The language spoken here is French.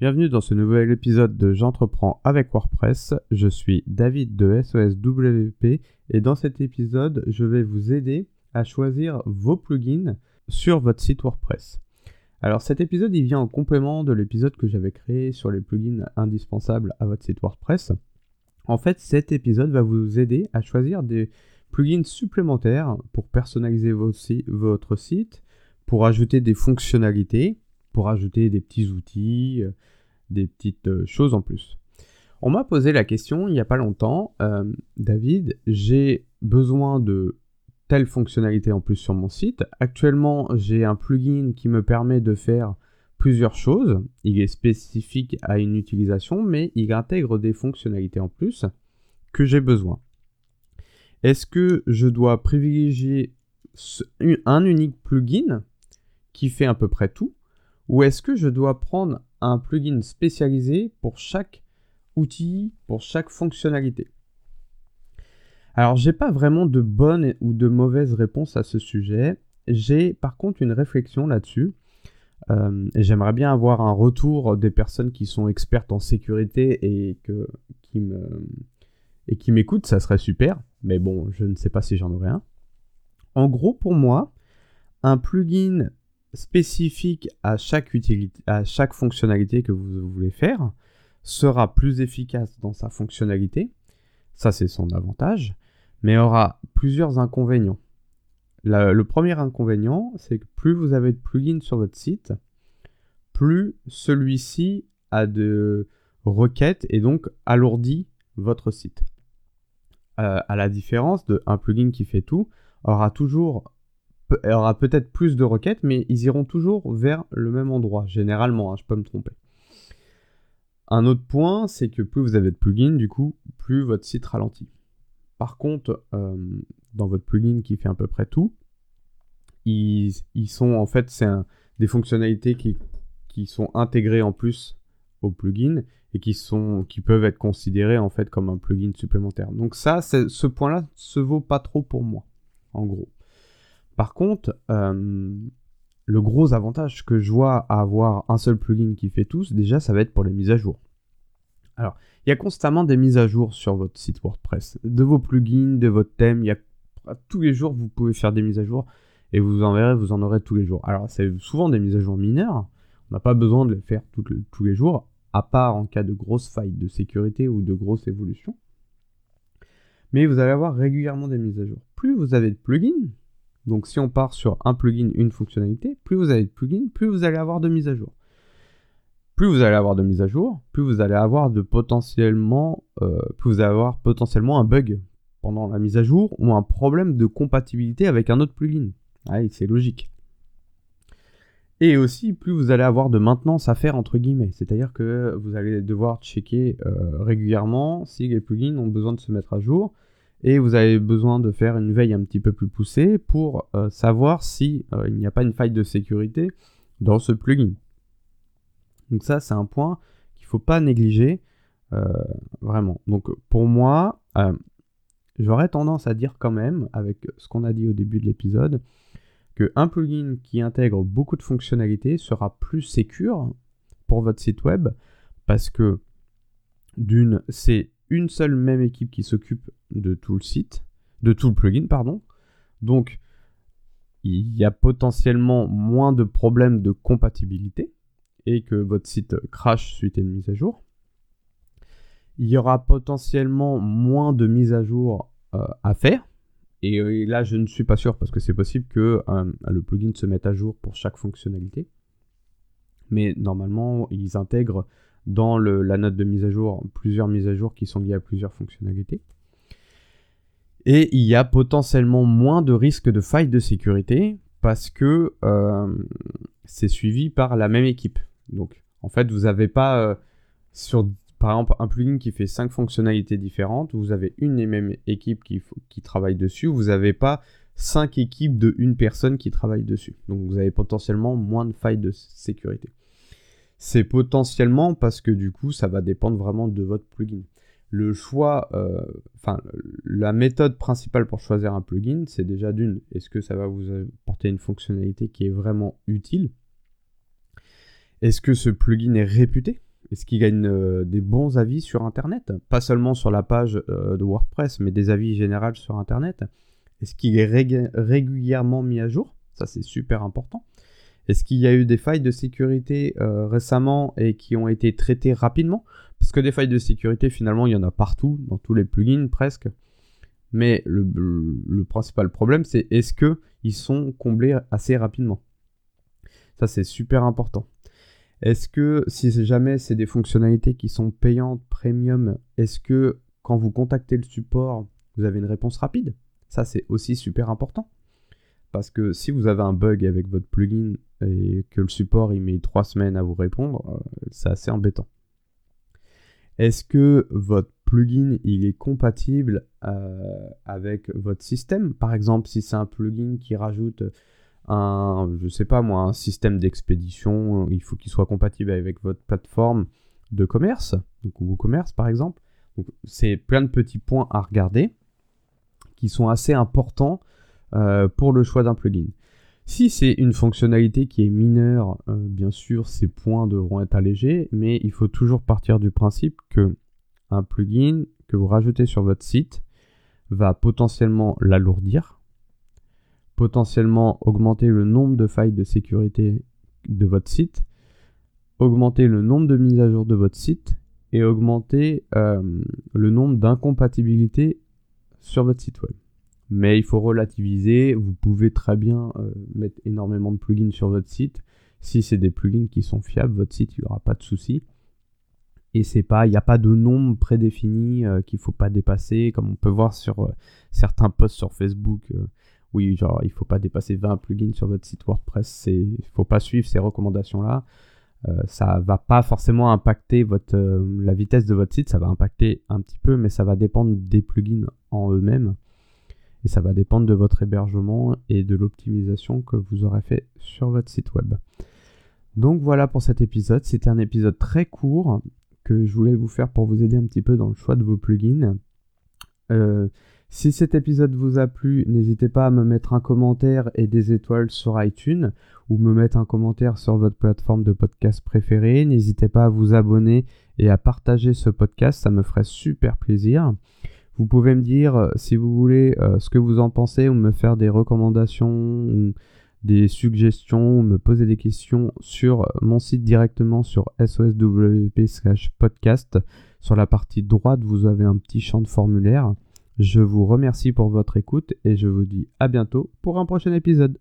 Bienvenue dans ce nouvel épisode de J'entreprends avec WordPress. Je suis David de SOSWP et dans cet épisode, je vais vous aider à choisir vos plugins sur votre site WordPress. Alors cet épisode, il vient en complément de l'épisode que j'avais créé sur les plugins indispensables à votre site WordPress. En fait, cet épisode va vous aider à choisir des plugins supplémentaires pour personnaliser votre site, pour ajouter des fonctionnalités, pour ajouter des petits outils, euh, des petites euh, choses en plus. On m'a posé la question il n'y a pas longtemps, euh, David, j'ai besoin de telle fonctionnalité en plus sur mon site. Actuellement, j'ai un plugin qui me permet de faire plusieurs choses. Il est spécifique à une utilisation, mais il intègre des fonctionnalités en plus que j'ai besoin. Est-ce que je dois privilégier un unique plugin qui fait à peu près tout ou est-ce que je dois prendre un plugin spécialisé pour chaque outil, pour chaque fonctionnalité? Alors, j'ai pas vraiment de bonne ou de mauvaise réponse à ce sujet. J'ai par contre une réflexion là-dessus. Euh, j'aimerais bien avoir un retour des personnes qui sont expertes en sécurité et qui et qui m'écoutent, ça serait super. Mais bon, je ne sais pas si j'en aurai un. En gros, pour moi, un plugin spécifique à chaque, utilité, à chaque fonctionnalité que vous voulez faire sera plus efficace dans sa fonctionnalité. Ça, c'est son avantage. Mais aura plusieurs inconvénients. le premier inconvénient, c'est que plus vous avez de plugins sur votre site, plus celui-ci a de requêtes et donc alourdit votre site. Euh, à la différence d'un plugin qui fait tout, aura toujours aura peut-être plus de requêtes, mais ils iront toujours vers le même endroit, généralement, hein, je peux me tromper. Un autre point, c'est que plus vous avez de plugins, du coup, plus votre site ralentit. Par contre, euh, dans votre plugin qui fait à peu près tout, ils, sont en fait, c'est des fonctionnalités qui, sont intégrées en plus au plugin et qui, sont, qui peuvent être considérées en fait comme un plugin supplémentaire. Donc ça, ce point-là se vaut pas trop pour moi, en gros. Par contre, euh, le gros avantage que je vois à avoir un seul plugin qui fait tout, déjà, ça va être pour les mises à jour. Alors, il y a constamment des mises à jour sur votre site WordPress, de vos plugins, de votre thème. Il y a tous les jours, vous pouvez faire des mises à jour et vous en verrez, vous en aurez tous les jours. Alors, c'est souvent des mises à jour mineures. On n'a pas besoin de les faire tous les jours, à part en cas de grosses failles de sécurité ou de grosses évolutions. Mais vous allez avoir régulièrement des mises à jour. Plus vous avez de plugins, donc si on part sur un plugin, une fonctionnalité, plus vous avez de plugins, plus vous allez avoir de mises à jour. Plus vous allez avoir de mises à jour, plus vous allez avoir de potentiellement, euh, plus vous allez avoir potentiellement un bug pendant la mise à jour ou un problème de compatibilité avec un autre plugin. C'est logique. Et aussi, plus vous allez avoir de maintenance à faire, entre guillemets. C'est-à-dire que vous allez devoir checker euh, régulièrement si les plugins ont besoin de se mettre à jour, et vous avez besoin de faire une veille un petit peu plus poussée pour euh, savoir si euh, il n'y a pas une faille de sécurité dans ce plugin. Donc ça c'est un point qu'il ne faut pas négliger euh, vraiment. Donc pour moi, j'aurais tendance à dire quand même, avec ce qu'on a dit au début de l'épisode, qu'un plugin qui intègre beaucoup de fonctionnalités sera plus sécure pour votre site web parce que d'une, c'est une seule même équipe qui s'occupe de tout le site, de tout le plugin, pardon. Donc, il y a potentiellement moins de problèmes de compatibilité et que votre site crash suite à une mise à jour. Il y aura potentiellement moins de mises à jour euh, à faire. Et, et, là, je ne suis pas sûr parce que c'est possible que euh, le plugin se mette à jour pour chaque fonctionnalité. Mais normalement, ils intègrent dans la note de mise à jour plusieurs mises à jour qui sont liées à plusieurs fonctionnalités. Et il y a potentiellement moins de risques de failles de sécurité parce que euh, c'est suivi par la même équipe. Donc en fait, vous n'avez pas euh, par exemple un plugin qui fait cinq fonctionnalités différentes, vous avez une et même équipe qui, qui travaille dessus, vous n'avez pas cinq équipes de une personne qui travaille dessus. Donc vous avez potentiellement moins de failles de sécurité c'est potentiellement parce que du coup, ça va dépendre vraiment de votre plugin. Le choix, euh, enfin, la méthode principale pour choisir un plugin, c'est déjà d'une, est-ce que ça va vous apporter une fonctionnalité qui est vraiment utile? Est-ce que ce plugin est réputé? Est-ce qu'ils gagnent des bons avis sur Internet? Pas seulement sur la page de WordPress, mais des avis généraux sur Internet. Est-ce qu'il est régulièrement mis à jour? Ça, c'est super important. Est-ce qu'il y a eu des failles de sécurité récemment et qui ont été traitées rapidement? Parce que des failles de sécurité, finalement, il y en a partout, dans tous les plugins presque. Mais le, principal problème, c'est est-ce qu'ils sont comblés assez rapidement? Ça, c'est super important. Est-ce que si jamais c'est des fonctionnalités qui sont payantes, premium, est-ce que quand vous contactez le support, vous avez une réponse rapide? Ça, c'est aussi super important. Parce que si vous avez un bug avec votre plugin et que le support il met trois semaines à vous répondre, euh, c'est assez embêtant. Est-ce que votre plugin il est compatible euh, avec votre système? Par exemple, si c'est un plugin qui rajoute un, je sais pas moi, un système d'expédition, il faut qu'il soit compatible avec votre plateforme de commerce, donc WooCommerce par exemple. c'est plein de petits points à regarder qui sont assez importants euh, pour le choix d'un plugin. Si c'est une fonctionnalité qui est mineure, euh, bien sûr, ces points devront être allégés, mais il faut toujours partir du principe que un plugin que vous rajoutez sur votre site va potentiellement l'alourdir, potentiellement augmenter le nombre de failles de sécurité de votre site, augmenter le nombre de mises à jour de votre site et augmenter euh, le nombre d'incompatibilités sur votre site web. Mais il faut relativiser, vous pouvez très bien euh, mettre énormément de plugins sur votre site. Si c'est des plugins qui sont fiables, votre site, il n'y aura pas de souci. Et il n'y a pas de nombre prédéfini euh, qu'il faut pas dépasser, comme on peut voir sur euh, certains posts sur Facebook. Oui, genre il faut pas dépasser 20 plugins sur votre site WordPress. Il faut pas suivre ces recommandations-là. ça va pas forcément impacter votre, la vitesse de votre site. Ça va impacter un petit peu, mais ça va dépendre des plugins en eux-mêmes. Et ça va dépendre de votre hébergement et de l'optimisation que vous aurez fait sur votre site web. Donc voilà pour cet épisode. C'était un épisode très court que je voulais vous faire pour vous aider un petit peu dans le choix de vos plugins. Euh, si cet épisode vous a plu, n'hésitez pas à me mettre un commentaire et des étoiles sur iTunes ou me mettre un commentaire sur votre plateforme de podcast préférée. N'hésitez pas à vous abonner et à partager ce podcast, ça me ferait super plaisir. Vous pouvez me dire euh, si vous voulez euh, ce que vous en pensez ou me faire des recommandations des suggestions, me poser des questions sur mon site directement sur soswp podcast. Sur la partie droite, vous avez un petit champ de formulaire. Je vous remercie pour votre écoute et je vous dis à bientôt pour un prochain épisode.